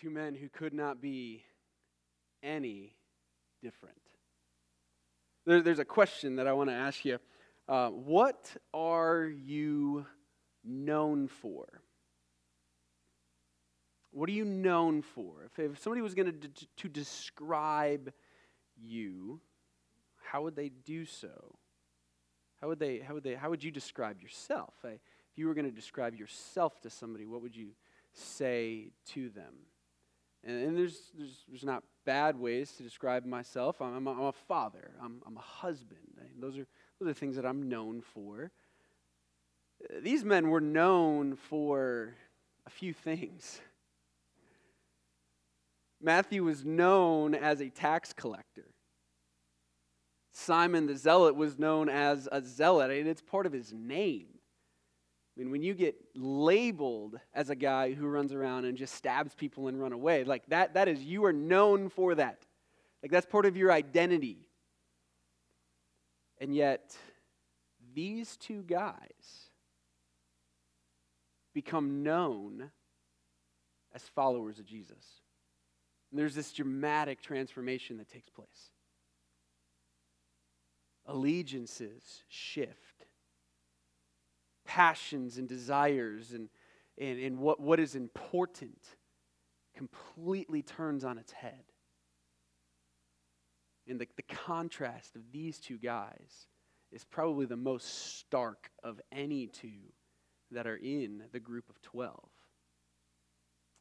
Two men who could not be any different. There, there's a question that I want to ask you. Uh, what are you known for? What are you known for? If, if somebody was going to, to describe you, how would they do so? How would they, how would they, how would you describe yourself? If you were going to describe yourself to somebody, what would you say to them? And, and there's, there's, there's not bad ways to describe myself. I'm, I'm, a, I'm a father. I'm, I'm a husband. Those are, those are things that I'm known for. Uh, these men were known for a few things. Matthew was known as a tax collector. Simon the Zealot was known as a zealot, and it's part of his name. I mean, when you get labeled as a guy who runs around and just stabs people and run away, like that, that is, you are known for that. Like that's part of your identity. And yet, these two guys become known as followers of Jesus. And there's this dramatic transformation that takes place. Allegiances shift, passions and desires and, and, and what, what is important completely turns on its head. And the, the contrast of these two guys is probably the most stark of any two that are in the group of 12.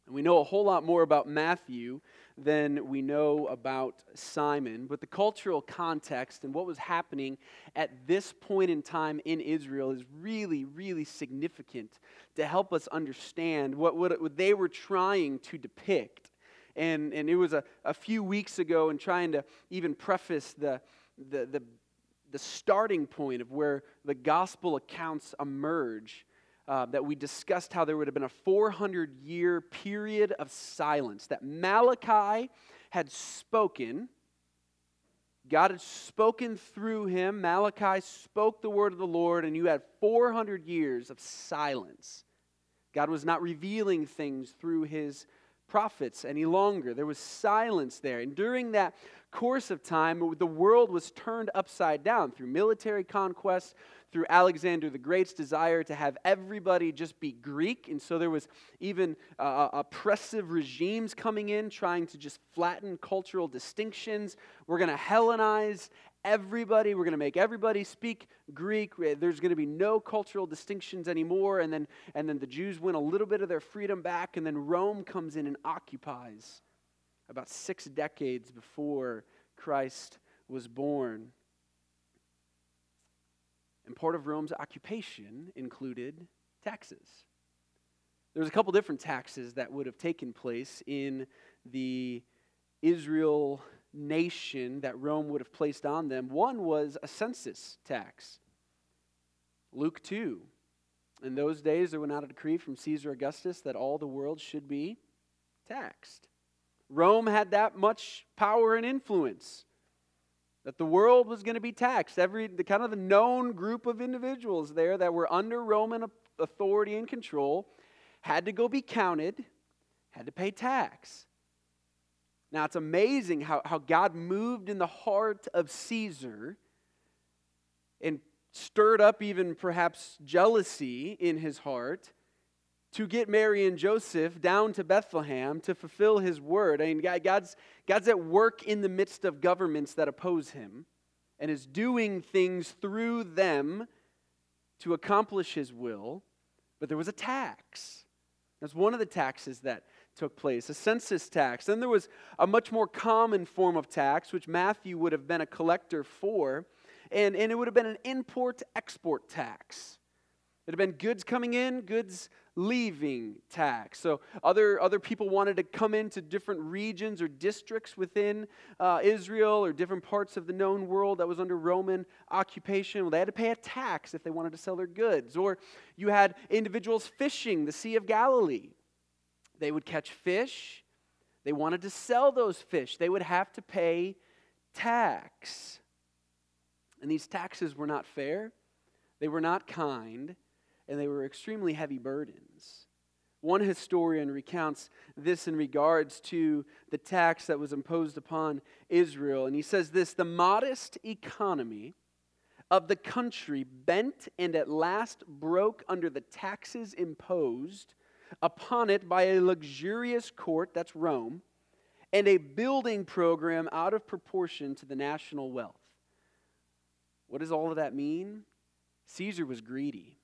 And we know a whole lot more about Matthew than we know about Simon. But the cultural context and what was happening at this point in time in Israel is really, really significant to help us understand what, what they were trying to depict. And, and it was a, a few weeks ago, and trying to even preface the, the, the, the starting point of where the gospel accounts emerge uh, that we discussed how there would have been a 400 year period of silence, that Malachi had spoken. God had spoken through him. Malachi spoke the word of the Lord, and you had 400 years of silence. God was not revealing things through his prophets any longer. There was silence there. And during that course of time, the world was turned upside down through military conquest, through Alexander the Great's desire to have everybody just be Greek. And so there was even uh, oppressive regimes coming in trying to just flatten cultural distinctions. We're going to Hellenize everybody. We're going to make everybody speak Greek. There's going to be no cultural distinctions anymore. And then, and then the Jews win a little bit of their freedom back. And then Rome comes in and occupies about six decades before Christ was born. And part of Rome's occupation included taxes. There was a couple different taxes that would have taken place in the Israel nation that Rome would have placed on them. One was a census tax. Luke 2. In those days, there went out a decree from Caesar Augustus that all the world should be taxed. Rome had that much power and influence that the world was going to be taxed. Every the kind of the known group of individuals there that were under Roman authority and control had to go be counted, had to pay tax. Now it's amazing how, how God moved in the heart of Caesar and stirred up even perhaps jealousy in his heart to get Mary and Joseph down to Bethlehem to fulfill his word. I mean, God's, God's at work in the midst of governments that oppose him and is doing things through them to accomplish his will. But there was a tax. That's one of the taxes that took place, a census tax. Then there was a much more common form of tax, which Matthew would have been a collector for, and, and it would have been an import export tax. It had been goods coming in, goods leaving tax. So other, other people wanted to come into different regions or districts within uh, Israel or different parts of the known world that was under Roman occupation. Well, they had to pay a tax if they wanted to sell their goods. Or you had individuals fishing the Sea of Galilee. They would catch fish. They wanted to sell those fish. They would have to pay tax. And these taxes were not fair. They were not kind and they were extremely heavy burdens. One historian recounts this in regards to the tax that was imposed upon Israel. And he says this the modest economy of the country bent and at last broke under the taxes imposed upon it by a luxurious court, that's Rome, and a building program out of proportion to the national wealth. What does all of that mean? Caesar was greedy.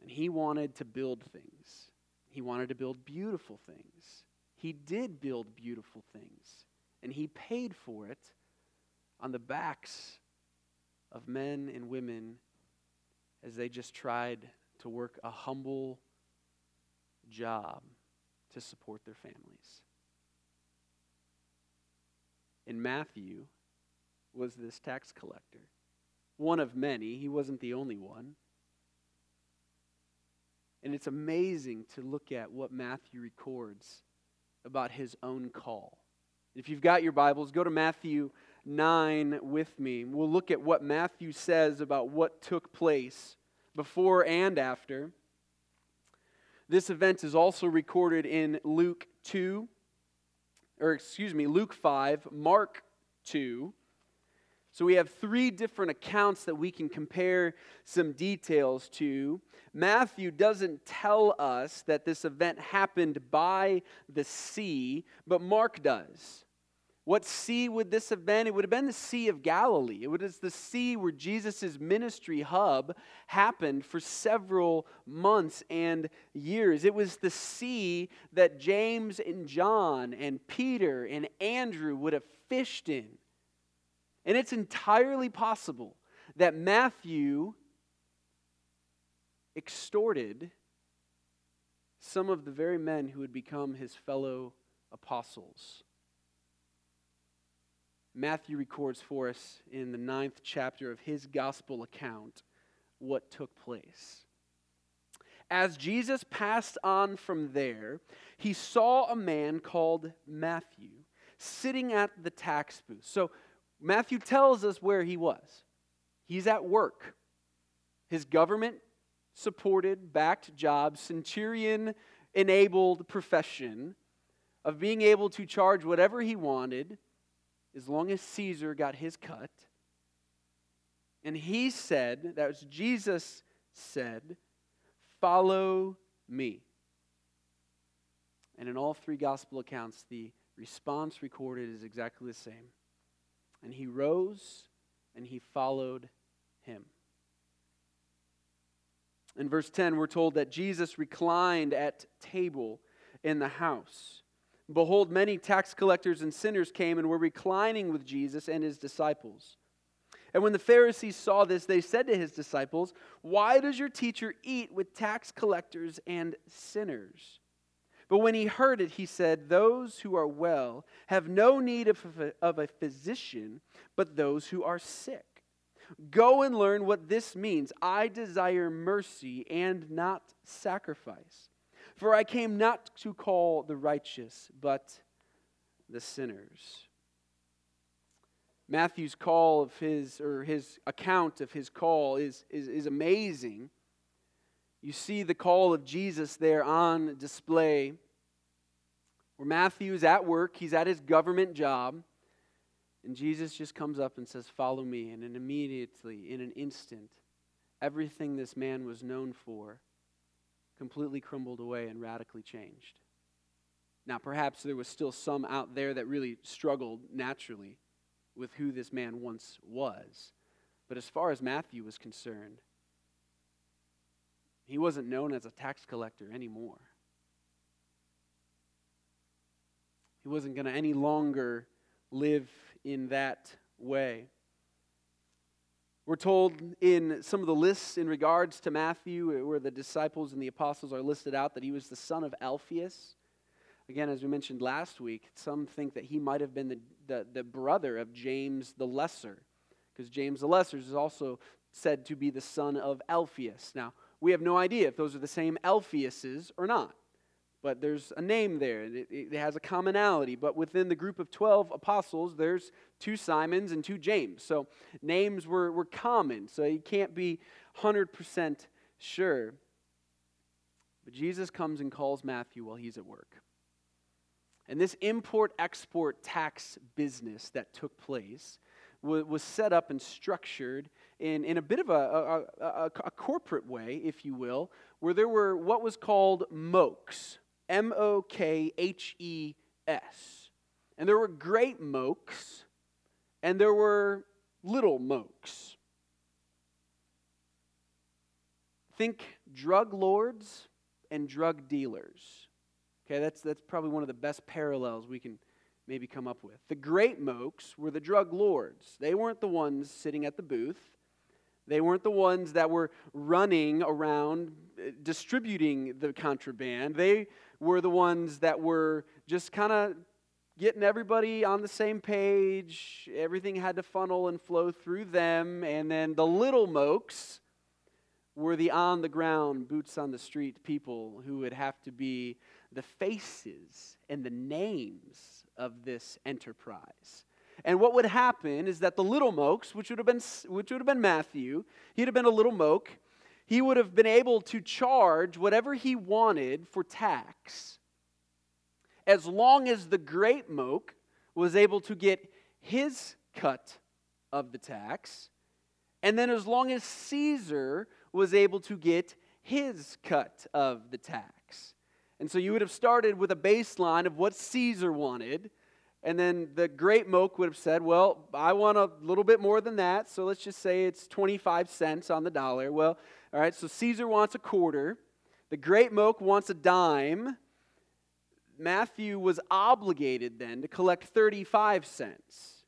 And he wanted to build things. He wanted to build beautiful things. He did build beautiful things. And he paid for it on the backs of men and women as they just tried to work a humble job to support their families. And Matthew was this tax collector, one of many. He wasn't the only one. And it's amazing to look at what Matthew records about his own call. If you've got your Bibles, go to Matthew 9 with me. We'll look at what Matthew says about what took place before and after. This event is also recorded in Luke 2, or excuse me, Luke 5, Mark 2, so we have three different accounts that we can compare some details to. Matthew doesn't tell us that this event happened by the sea, but Mark does. What sea would this have been? It would have been the Sea of Galilee. It was the sea where Jesus' ministry hub happened for several months and years. It was the sea that James and John and Peter and Andrew would have fished in. And it's entirely possible that Matthew extorted some of the very men who would become his fellow apostles. Matthew records for us in the ninth chapter of his gospel account what took place. As Jesus passed on from there, he saw a man called Matthew sitting at the tax booth. So Matthew tells us where he was. He's at work. His government supported, backed job, centurion enabled profession of being able to charge whatever he wanted as long as Caesar got his cut. And he said, that was Jesus said, Follow me. And in all three gospel accounts, the response recorded is exactly the same. And he rose and he followed him. In verse 10, we're told that Jesus reclined at table in the house. Behold, many tax collectors and sinners came and were reclining with Jesus and his disciples. And when the Pharisees saw this, they said to his disciples, Why does your teacher eat with tax collectors and sinners? But when he heard it, he said, Those who are well have no need of a, physician, but those who are sick. Go and learn what this means. I desire mercy and not sacrifice. For I came not to call the righteous, but the sinners. Matthew's call of his, or his account of his call is, is, is amazing. You see the call of Jesus there on display. Where Matthew is at work, he's at his government job, and Jesus just comes up and says, Follow me. And then immediately, in an instant, everything this man was known for completely crumbled away and radically changed. Now, perhaps there was still some out there that really struggled naturally with who this man once was. But as far as Matthew was concerned, he wasn't known as a tax collector anymore. He wasn't going to any longer live in that way. We're told in some of the lists in regards to Matthew, eh, where the disciples and the apostles are listed out, that he was the son of Alphaeus. Again, as we mentioned last week, some think that he might have been the, the, the brother of James the Lesser, because James the Lesser is also said to be the son of Alphaeus. Now, we have no idea if those are the same Alphaeuses or not. But there's a name there. It, it has a commonality. But within the group of 12 apostles, there's two Simons and two James. So names were, were common. So you can't be 100% sure. But Jesus comes and calls Matthew while he's at work. And this import export tax business that took place was set up and structured in, in a bit of a, a, a, a corporate way, if you will, where there were what was called mokhes M O K H E S. And there were great mokhes, and there were little mokhes. Think drug lords and drug dealers. Okay, that's, that's probably one of the best parallels we can maybe come up with. The great mokhes were the drug lords. They weren't the ones sitting at the booth, they weren't the ones that were running around uh, distributing the contraband. They were the ones that were just kind of getting everybody on the same page. Everything had to funnel and flow through them. And then the little mokhes were the on the ground, boots on the street people who would have to be the faces and the names of this enterprise. And what would happen is that the little mokes, which would have been, which would have been Matthew, he'd have been a little mokhe, he would have been able to charge whatever he wanted for tax as long as the great mokhe was able to get his cut of the tax, and then as long as Caesar was able to get his cut of the tax. And so you would have started with a baseline of what Caesar wanted. And then the great mokhe would have said, Well, I want a little bit more than that. So let's just say it's 25 cents on the dollar. Well, all right, so Caesar wants a quarter. The great mokhe wants a dime. Matthew was obligated then to collect 35 cents,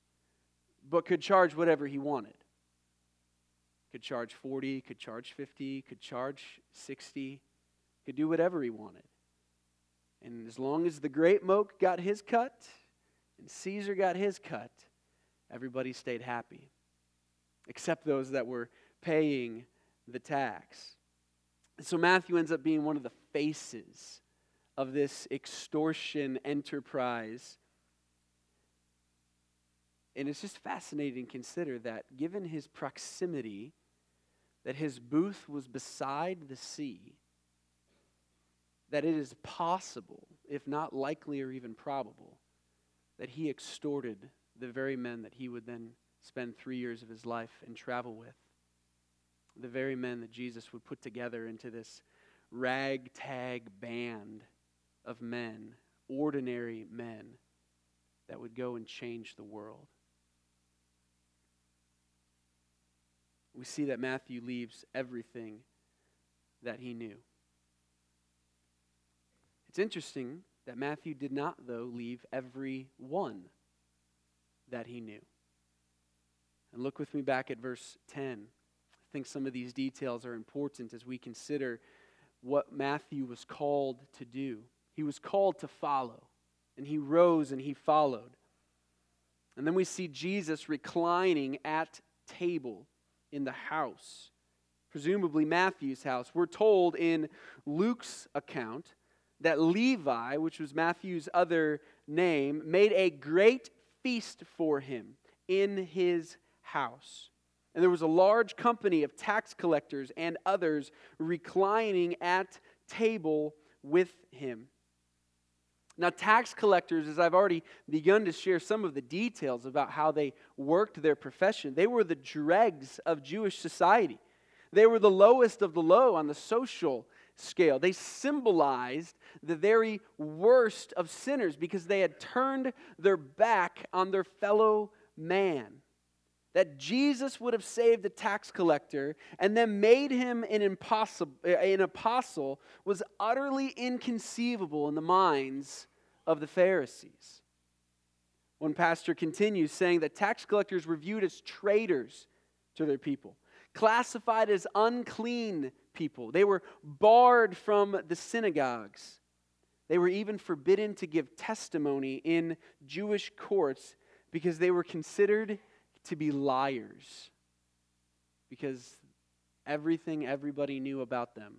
but could charge whatever he wanted. Could charge 40, could charge 50, could charge 60, could do whatever he wanted. And as long as the great mokhe got his cut and Caesar got his cut, everybody stayed happy, except those that were paying the tax. So Matthew ends up being one of the faces of this extortion enterprise. And it's just fascinating to consider that given his proximity, that his booth was beside the sea, that it is possible, if not likely or even probable, that he extorted the very men that he would then spend three years of his life and travel with. The very men that Jesus would put together into this ragtag band of men, ordinary men, that would go and change the world. We see that Matthew leaves everything that he knew. It's interesting that Matthew did not, though, leave every one that he knew. And look with me back at verse 10. I think some of these details are important as we consider what Matthew was called to do. He was called to follow, and he rose and he followed. And then we see Jesus reclining at table in the house, presumably Matthew's house. We're told in Luke's account that Levi, which was Matthew's other name, made a great feast for him in his house. And there was a large company of tax collectors and others reclining at table with him. Now, tax collectors, as I've already begun to share some of the details about how they worked their profession, they were the dregs of Jewish society. They were the lowest of the low on the social scale. They symbolized the very worst of sinners because they had turned their back on their fellow man. That Jesus would have saved a tax collector and then made him an, impossible, an apostle was utterly inconceivable in the minds of the Pharisees. One pastor continues saying that tax collectors were viewed as traitors to their people, classified as unclean people. They were barred from the synagogues. They were even forbidden to give testimony in Jewish courts because they were considered to be liars. Because everything everybody knew about them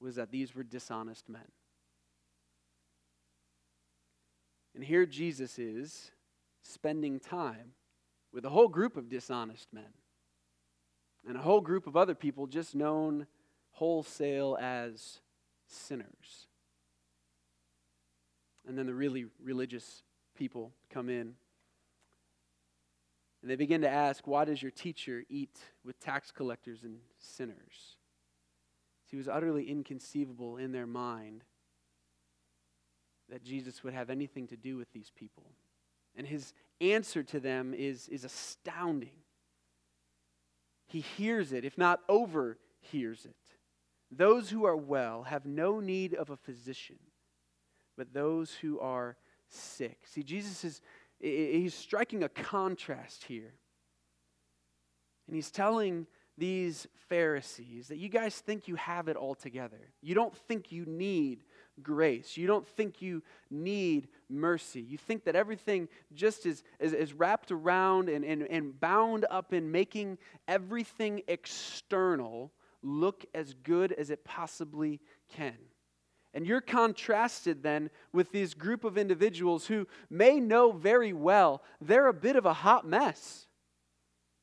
was that these were dishonest men. And here Jesus is spending time with a whole group of dishonest men and a whole group of other people just known wholesale as sinners. And then the really religious people come in and they begin to ask, Why does your teacher eat with tax collectors and sinners? See, it was utterly inconceivable in their mind that Jesus would have anything to do with these people. And his answer to them is, is astounding. He hears it, if not overhears it. Those who are well have no need of a physician, but those who are sick. See, Jesus is he's striking a contrast here. And he's telling these Pharisees that you guys think you have it all together. You don't think you need grace. You don't think you need mercy. You think that everything just is, is, is wrapped around and, and, and bound up in making everything external look as good as it possibly can. And you're contrasted then with this group of individuals who may know very well they're a bit of a hot mess.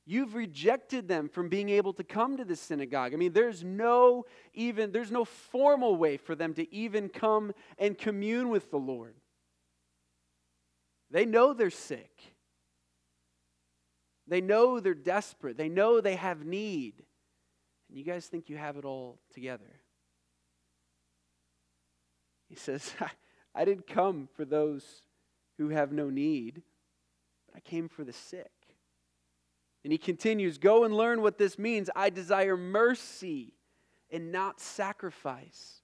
You've rejected them from being able to come to the synagogue. I mean, there's no even there's no formal way for them to even come and commune with the Lord. They know they're sick. They know they're desperate. They know they have need. And you guys think you have it all together. He says, I didn't come for those who have no need, but I came for the sick. And he continues, Go and learn what this means. I desire mercy and not sacrifice.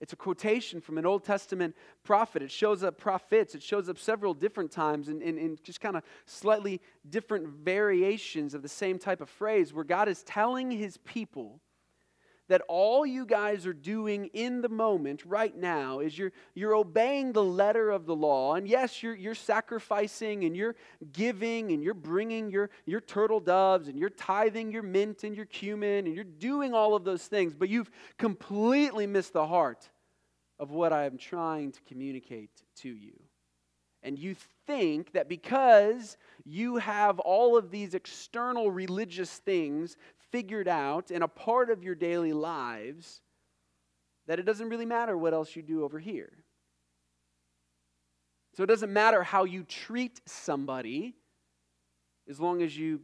It's a quotation from an Old Testament prophet. It shows up prophets. It shows up several different times in, in, in just kind of slightly different variations of the same type of phrase where God is telling his people that all you guys are doing in the moment right now is you're, you're obeying the letter of the law. And yes, you're, you're sacrificing and you're giving and you're bringing your, your turtle doves and you're tithing your mint and your cumin and you're doing all of those things, but you've completely missed the heart of what I am trying to communicate to you. And you think that because you have all of these external religious things figured out and a part of your daily lives that it doesn't really matter what else you do over here. So it doesn't matter how you treat somebody as long as you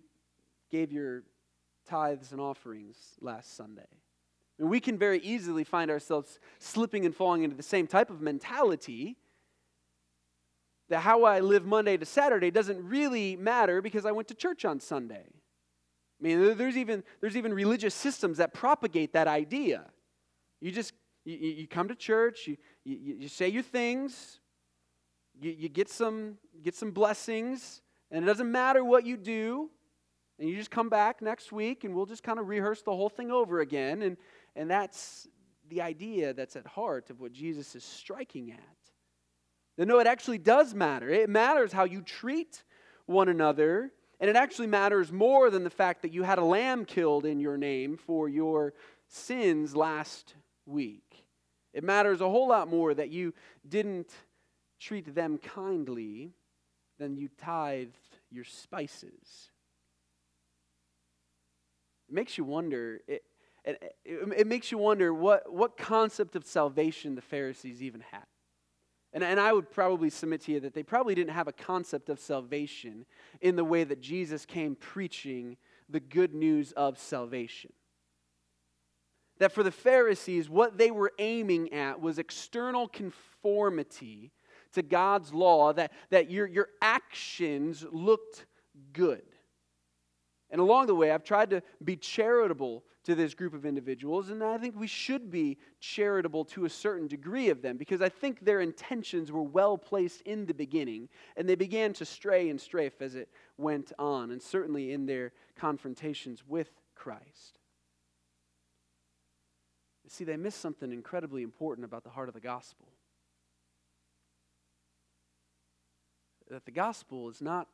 gave your tithes and offerings last Sunday. And we can very easily find ourselves slipping and falling into the same type of mentality that how I live Monday to Saturday doesn't really matter because I went to church on Sunday. I mean, there's even, there's even religious systems that propagate that idea. You just you, you come to church, you, you, you say your things, you, you get, some, get some blessings, and it doesn't matter what you do. And you just come back next week, and we'll just kind of rehearse the whole thing over again. And, and that's the idea that's at heart of what Jesus is striking at. That no, it actually does matter. It matters how you treat one another and it actually matters more than the fact that you had a lamb killed in your name for your sins last week. It matters a whole lot more that you didn't treat them kindly than you tithed your spices. It makes you wonder. It, it, it, makes you wonder what, what concept of salvation the Pharisees even had. And, and I would probably submit to you that they probably didn't have a concept of salvation in the way that Jesus came preaching the good news of salvation. That for the Pharisees, what they were aiming at was external conformity to God's law, that, that your, your actions looked good. And along the way, I've tried to be charitable to this group of individuals, and I think we should be charitable to a certain degree of them because I think their intentions were well placed in the beginning, and they began to stray and strafe as it went on, and certainly in their confrontations with Christ. See, they missed something incredibly important about the heart of the gospel. That the gospel is not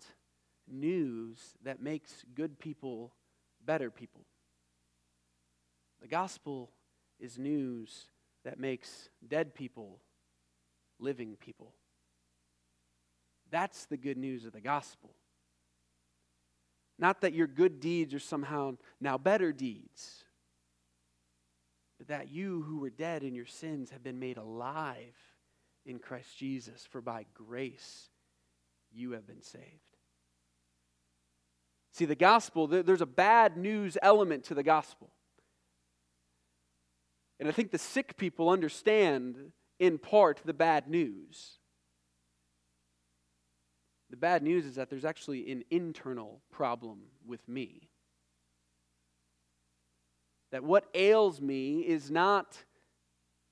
news that makes good people better people. The gospel is news that makes dead people living people. That's the good news of the gospel. Not that your good deeds are somehow now better deeds, but that you who were dead in your sins have been made alive in Christ Jesus, for by grace you have been saved. See, the gospel, there's a bad news element to the gospel. And I think the sick people understand, in part, the bad news. The bad news is that there's actually an internal problem with me. That what ails me is not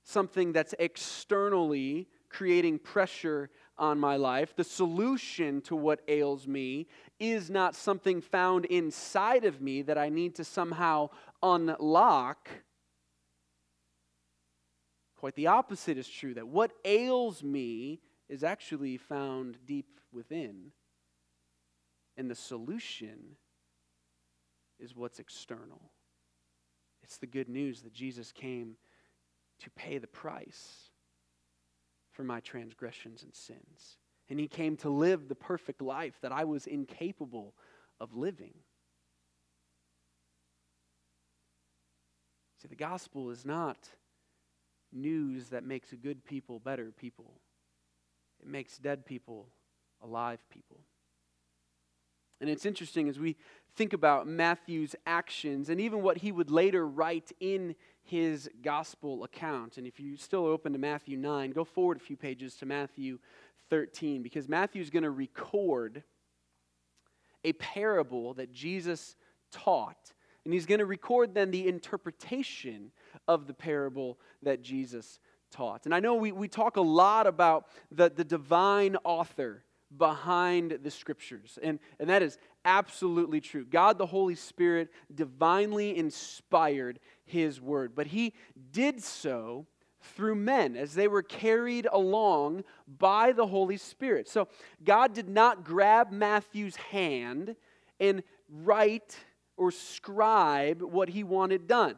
something that's externally creating pressure on my life. The solution to what ails me is not something found inside of me that I need to somehow unlock. Quite the opposite is true that what ails me is actually found deep within. And the solution is what's external. It's the good news that Jesus came to pay the price for my transgressions and sins. And he came to live the perfect life that I was incapable of living. See, the gospel is not news that makes good people better people, it makes dead people alive people. And it's interesting as we think about Matthew's actions and even what he would later write in his gospel account. And if you still open to Matthew 9, go forward a few pages to Matthew 13 because Matthew is going to record a parable that Jesus taught. And he's going to record then the interpretation of the parable that Jesus taught. And I know we, we talk a lot about the, the divine author behind the scriptures. And, and that is absolutely true. God the Holy Spirit divinely inspired his word, but he did so through men as they were carried along by the Holy Spirit. So God did not grab Matthew's hand and write or scribe what he wanted done.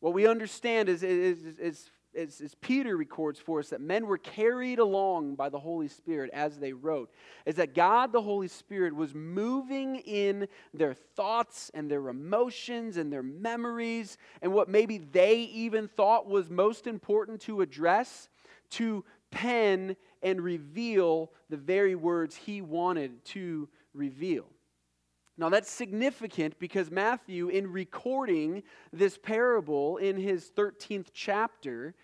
What we understand is, is, is as, as, Peter records for us, that men were carried along by the Holy Spirit as they wrote, is that God, the Holy Spirit, was moving in their thoughts and their emotions and their memories and what maybe they even thought was most important to address to pen and reveal the very words he wanted to reveal. Now, that's significant because Matthew, in recording this parable in his 13th chapter,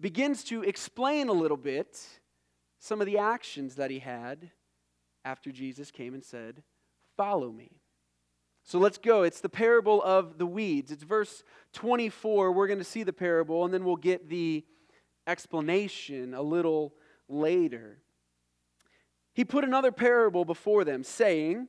begins to explain a little bit some of the actions that he had after Jesus came and said, Follow me. So let's go. It's the parable of the weeds. It's verse 24. We're going to see the parable, and then we'll get the explanation a little later. He put another parable before them, saying,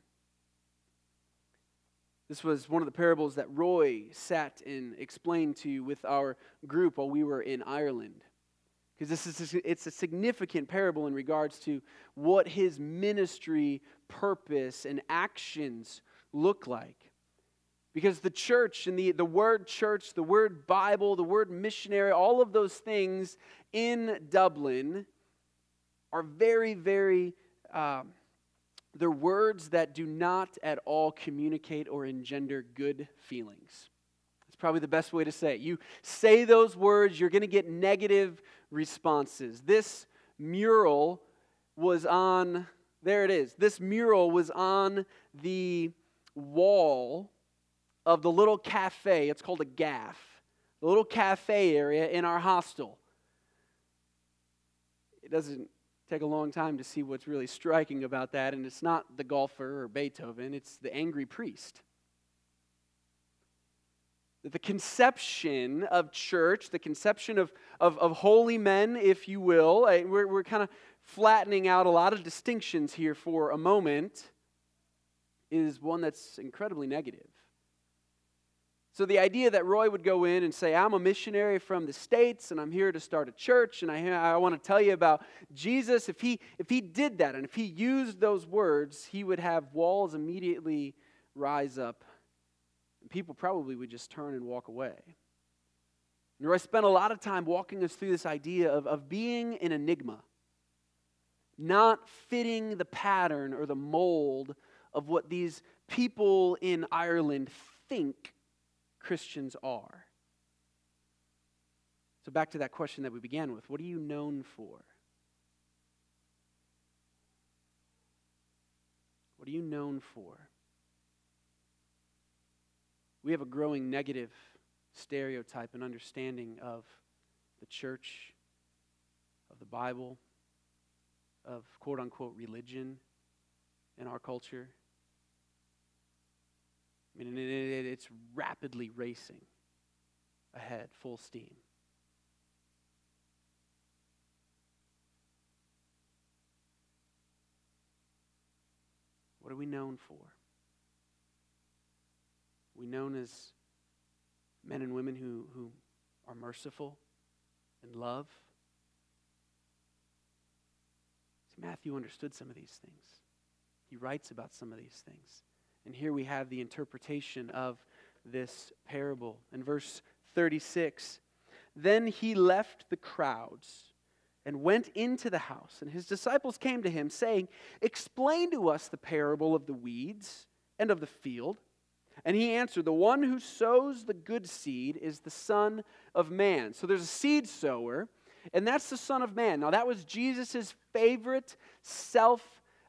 This was one of the parables that Roy sat and explained to with our group while we were in Ireland. Because this is a, it's a significant parable in regards to what his ministry purpose and actions look like. Because the church and the, the word church, the word Bible, the word missionary, all of those things in Dublin are very, very um, they're words that do not at all communicate or engender good feelings. It's probably the best way to say it. You say those words, you're going to get negative responses. This mural was on, there it is. This mural was on the wall of the little cafe. It's called a gaff, the little cafe area in our hostel. It doesn't take a long time to see what's really striking about that, and it's not the golfer or Beethoven, it's the angry priest. The conception of church, the conception of, of, of holy men, if you will, we're, we're kind of flattening out a lot of distinctions here for a moment, is one that's incredibly negative. So, the idea that Roy would go in and say, I'm a missionary from the States and I'm here to start a church and I, I want to tell you about Jesus, if he, if he did that and if he used those words, he would have walls immediately rise up. And people probably would just turn and walk away. And Roy spent a lot of time walking us through this idea of, of being an enigma, not fitting the pattern or the mold of what these people in Ireland think Christians are. So, back to that question that we began with what are you known for? What are you known for? We have a growing negative stereotype and understanding of the church, of the Bible, of quote unquote religion in our culture. I mean, it's rapidly racing ahead, full steam. What are we known for? we known as men and women who, who are merciful and love. See, Matthew understood some of these things. He writes about some of these things. And here we have the interpretation of this parable. In verse 36, then he left the crowds and went into the house, and his disciples came to him, saying, Explain to us the parable of the weeds and of the field. And he answered, The one who sows the good seed is the Son of Man. So there's a seed sower, and that's the Son of Man. Now, that was Jesus' favorite self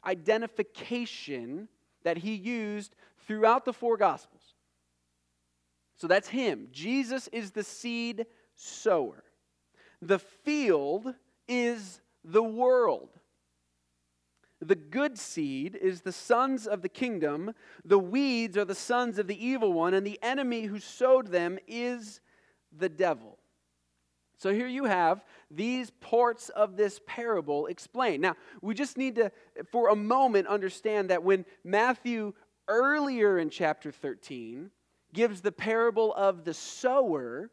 identification that he used throughout the four Gospels. So that's him. Jesus is the seed sower. The field is the world. The good seed is the sons of the kingdom, the weeds are the sons of the evil one, and the enemy who sowed them is the devil. So here you have these parts of this parable explained. Now, we just need to, for a moment, understand that when Matthew, earlier in chapter 13, gives the parable of the sower,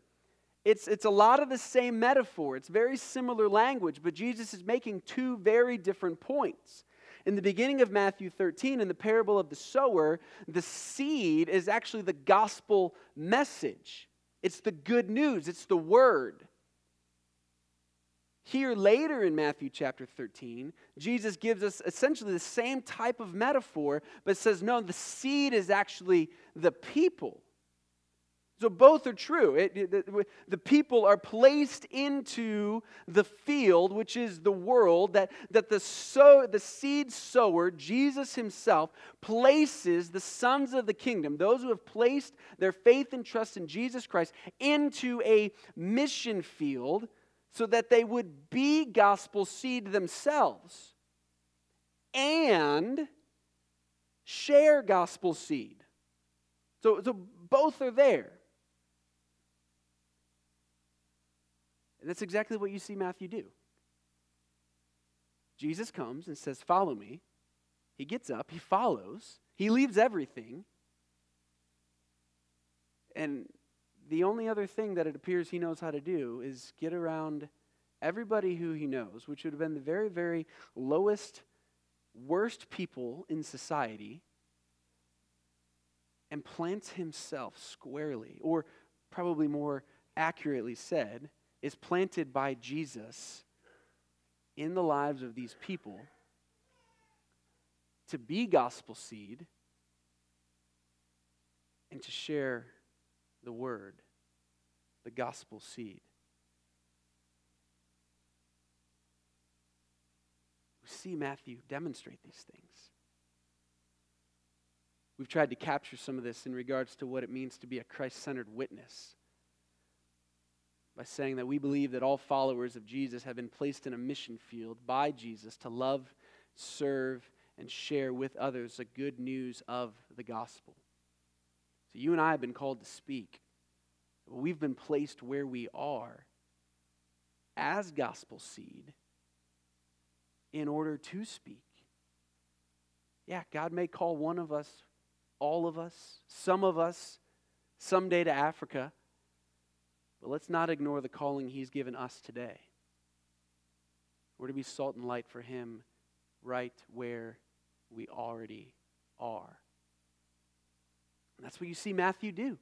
it's, it's a lot of the same metaphor. It's very similar language, but Jesus is making two very different points. In the beginning of Matthew 13, in the parable of the sower, the seed is actually the gospel message. It's the good news, it's the word. Here later in Matthew chapter 13, Jesus gives us essentially the same type of metaphor, but says, no, the seed is actually the people. So both are true. It, it, the, the, people are placed into the field, which is the world, that, that the, sow, the seed sower, Jesus himself, places the sons of the kingdom, those who have placed their faith and trust in Jesus Christ, into a mission field so that they would be gospel seed themselves and share gospel seed. So, so both are there. And that's exactly what you see Matthew do. Jesus comes and says, Follow me. He gets up, he follows, he leaves everything. And the only other thing that it appears he knows how to do is get around everybody who he knows, which would have been the very, very lowest, worst people in society, and plants himself squarely, or probably more accurately said, is planted by Jesus in the lives of these people to be gospel seed and to share the word, the gospel seed. We see Matthew demonstrate these things. We've tried to capture some of this in regards to what it means to be a Christ centered witness by saying that we believe that all followers of Jesus have been placed in a mission field by Jesus to love, serve, and share with others the good news of the gospel. So you and I have been called to speak. We've been placed where we are as gospel seed in order to speak. Yeah, God may call one of us, all of us, some of us, someday to Africa, but let's not ignore the calling He's given us today. We're to be salt and light for Him right where we already are. That's what you see Matthew do.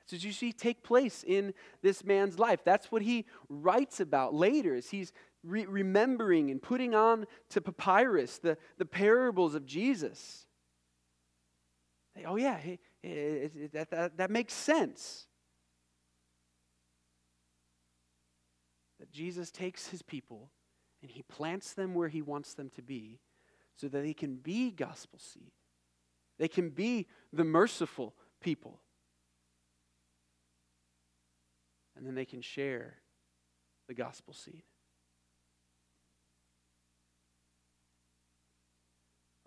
That's what you see take place in this man's life. That's what he writes about later as he's re- remembering and putting on to papyrus the, the parables of Jesus. Oh, yeah, that, that, that makes sense. That Jesus takes his people and he plants them where he wants them to be so that they can be gospel seed. They can be the merciful people. And then they can share the gospel seed.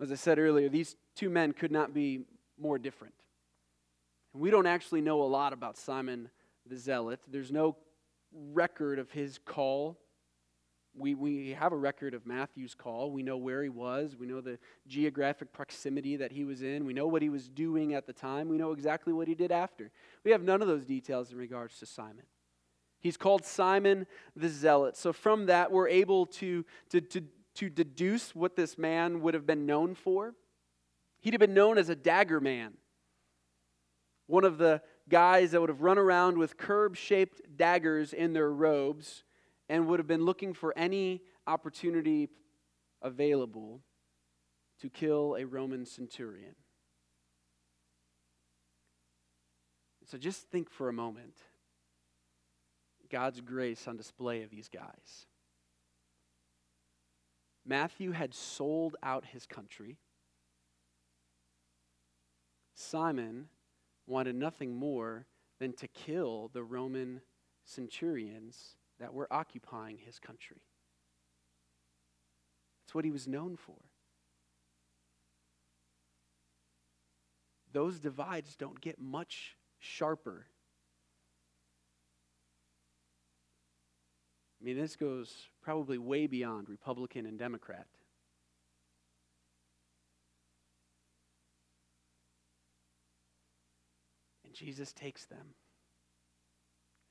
As I said earlier, these two men could not be more different. We don't actually know a lot about Simon the Zealot. There's no record of his call. We, we have a record of Matthew's call. We know where he was. We know the geographic proximity that he was in. We know what he was doing at the time. We know exactly what he did after. We have none of those details in regards to Simon. He's called Simon the Zealot. So from that, we're able to, to, to, to deduce what this man would have been known for. He'd have been known as a dagger man, one of the guys that would have run around with curb shaped daggers in their robes and would have been looking for any opportunity available to kill a Roman centurion. So just think for a moment God's grace on display of these guys. Matthew had sold out his country. Simon wanted nothing more than to kill the Roman centurions that were occupying his country. That's what he was known for. Those divides don't get much sharper. I mean, this goes probably way beyond Republican and Democrat. And Jesus takes them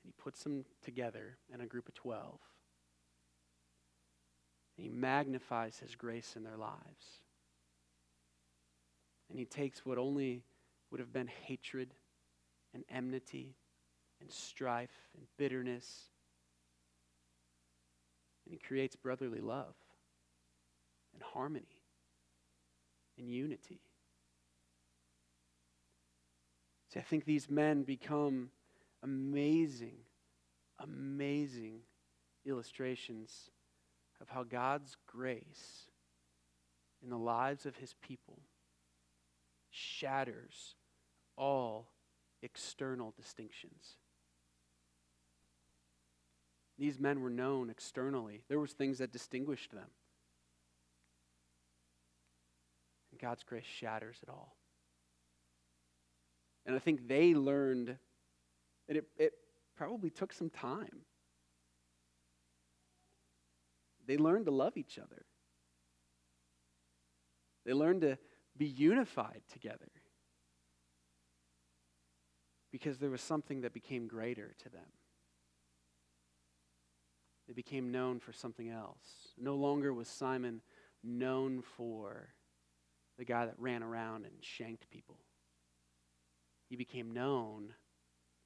he puts them together in a group of 12. And he magnifies his grace in their lives. And he takes what only would have been hatred and enmity and strife and bitterness, and he creates brotherly love and harmony and unity. See, I think these men become amazing, amazing illustrations of how God's grace in the lives of his people shatters all external distinctions. These men were known externally. There was things that distinguished them. And God's grace shatters it all. And I think they learned that it, it probably took some time. They learned to love each other, they learned to be unified together because there was something that became greater to them. They became known for something else. No longer was Simon known for the guy that ran around and shanked people he became known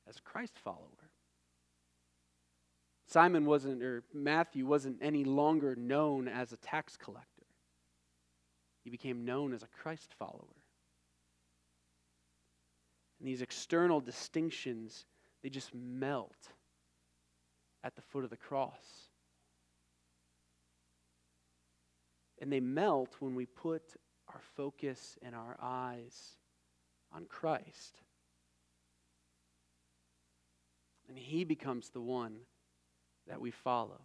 as a Christ follower. Simon wasn't, or Matthew wasn't any longer known as a tax collector. He became known as a Christ follower. And these external distinctions, they just melt at the foot of the cross. And they melt when we put our focus and our eyes on Christ. And He becomes the one that we follow.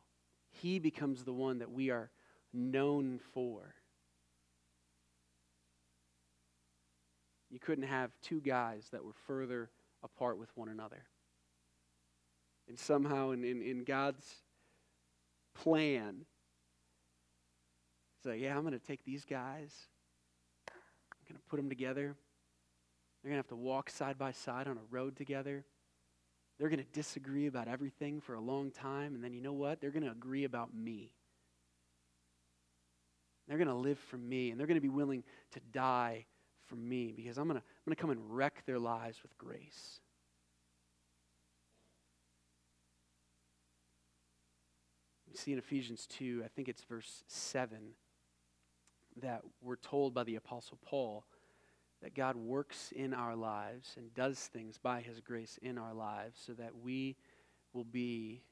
He becomes the one that we are known for. You couldn't have two guys that were further apart with one another. And somehow, in, in, in God's plan, He's like, yeah, I'm going to take these guys, I'm going to put them together. They're going to have to walk side by side on a road together. They're going to disagree about everything for a long time, and then you know what? They're going to agree about me. They're going to live for me, and they're going to be willing to die for me because I'm going to, I'm to come and wreck their lives with grace. We see in Ephesians 2, I think it's verse 7, that we're told by the Apostle Paul that God works in our lives and does things by His grace in our lives so that we will be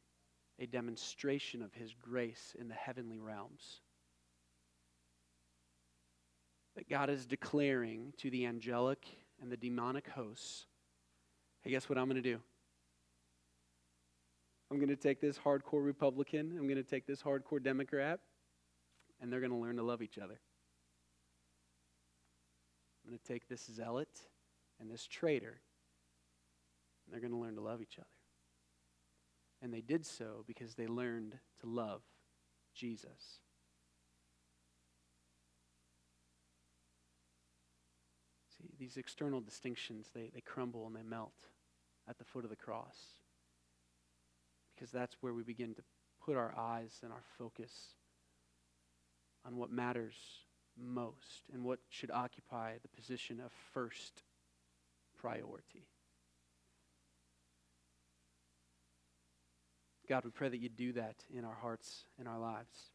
a demonstration of His grace in the heavenly realms. That God is declaring to the angelic and the demonic hosts hey, guess what I'm going to do? I'm going to take this hardcore Republican, I'm going to take this hardcore Democrat, and they're going to learn to love each other. I'm going to take this zealot and this traitor, and they're going to learn to love each other. And they did so because they learned to love Jesus. See, these external distinctions, they, they crumble and they melt at the foot of the cross. Because that's where we begin to put our eyes and our focus on what matters most and what should occupy the position of first priority. God, we pray that you do that in our hearts, in our lives.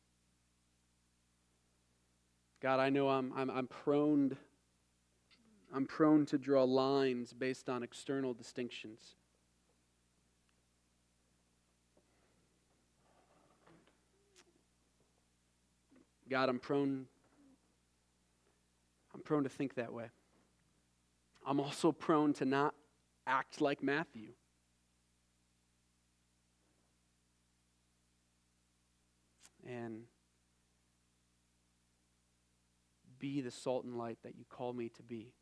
God, I know I'm, I'm, I'm prone I'm prone to draw lines based on external distinctions. God, I'm prone I'm prone to think that way. I'm also prone to not act like Matthew. And be the salt and light that you call me to be.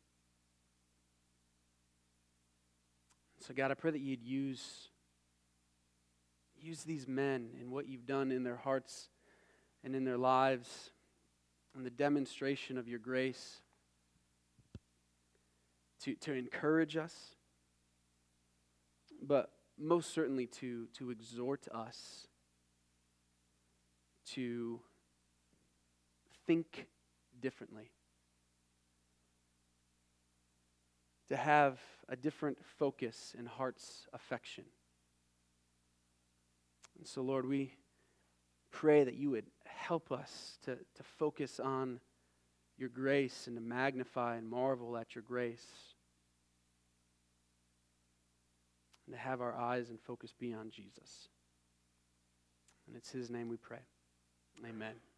So, God, I pray that you'd use, use these men and what you've done in their hearts and in their lives and the demonstration of your grace to, to encourage us, but most certainly to, to exhort us to think differently, to have a different focus in heart's affection. And so, Lord, we pray that you would help us to, to focus on your grace and to magnify and marvel at your grace. And to have our eyes and focus be on Jesus. And it's his name we pray. Amen.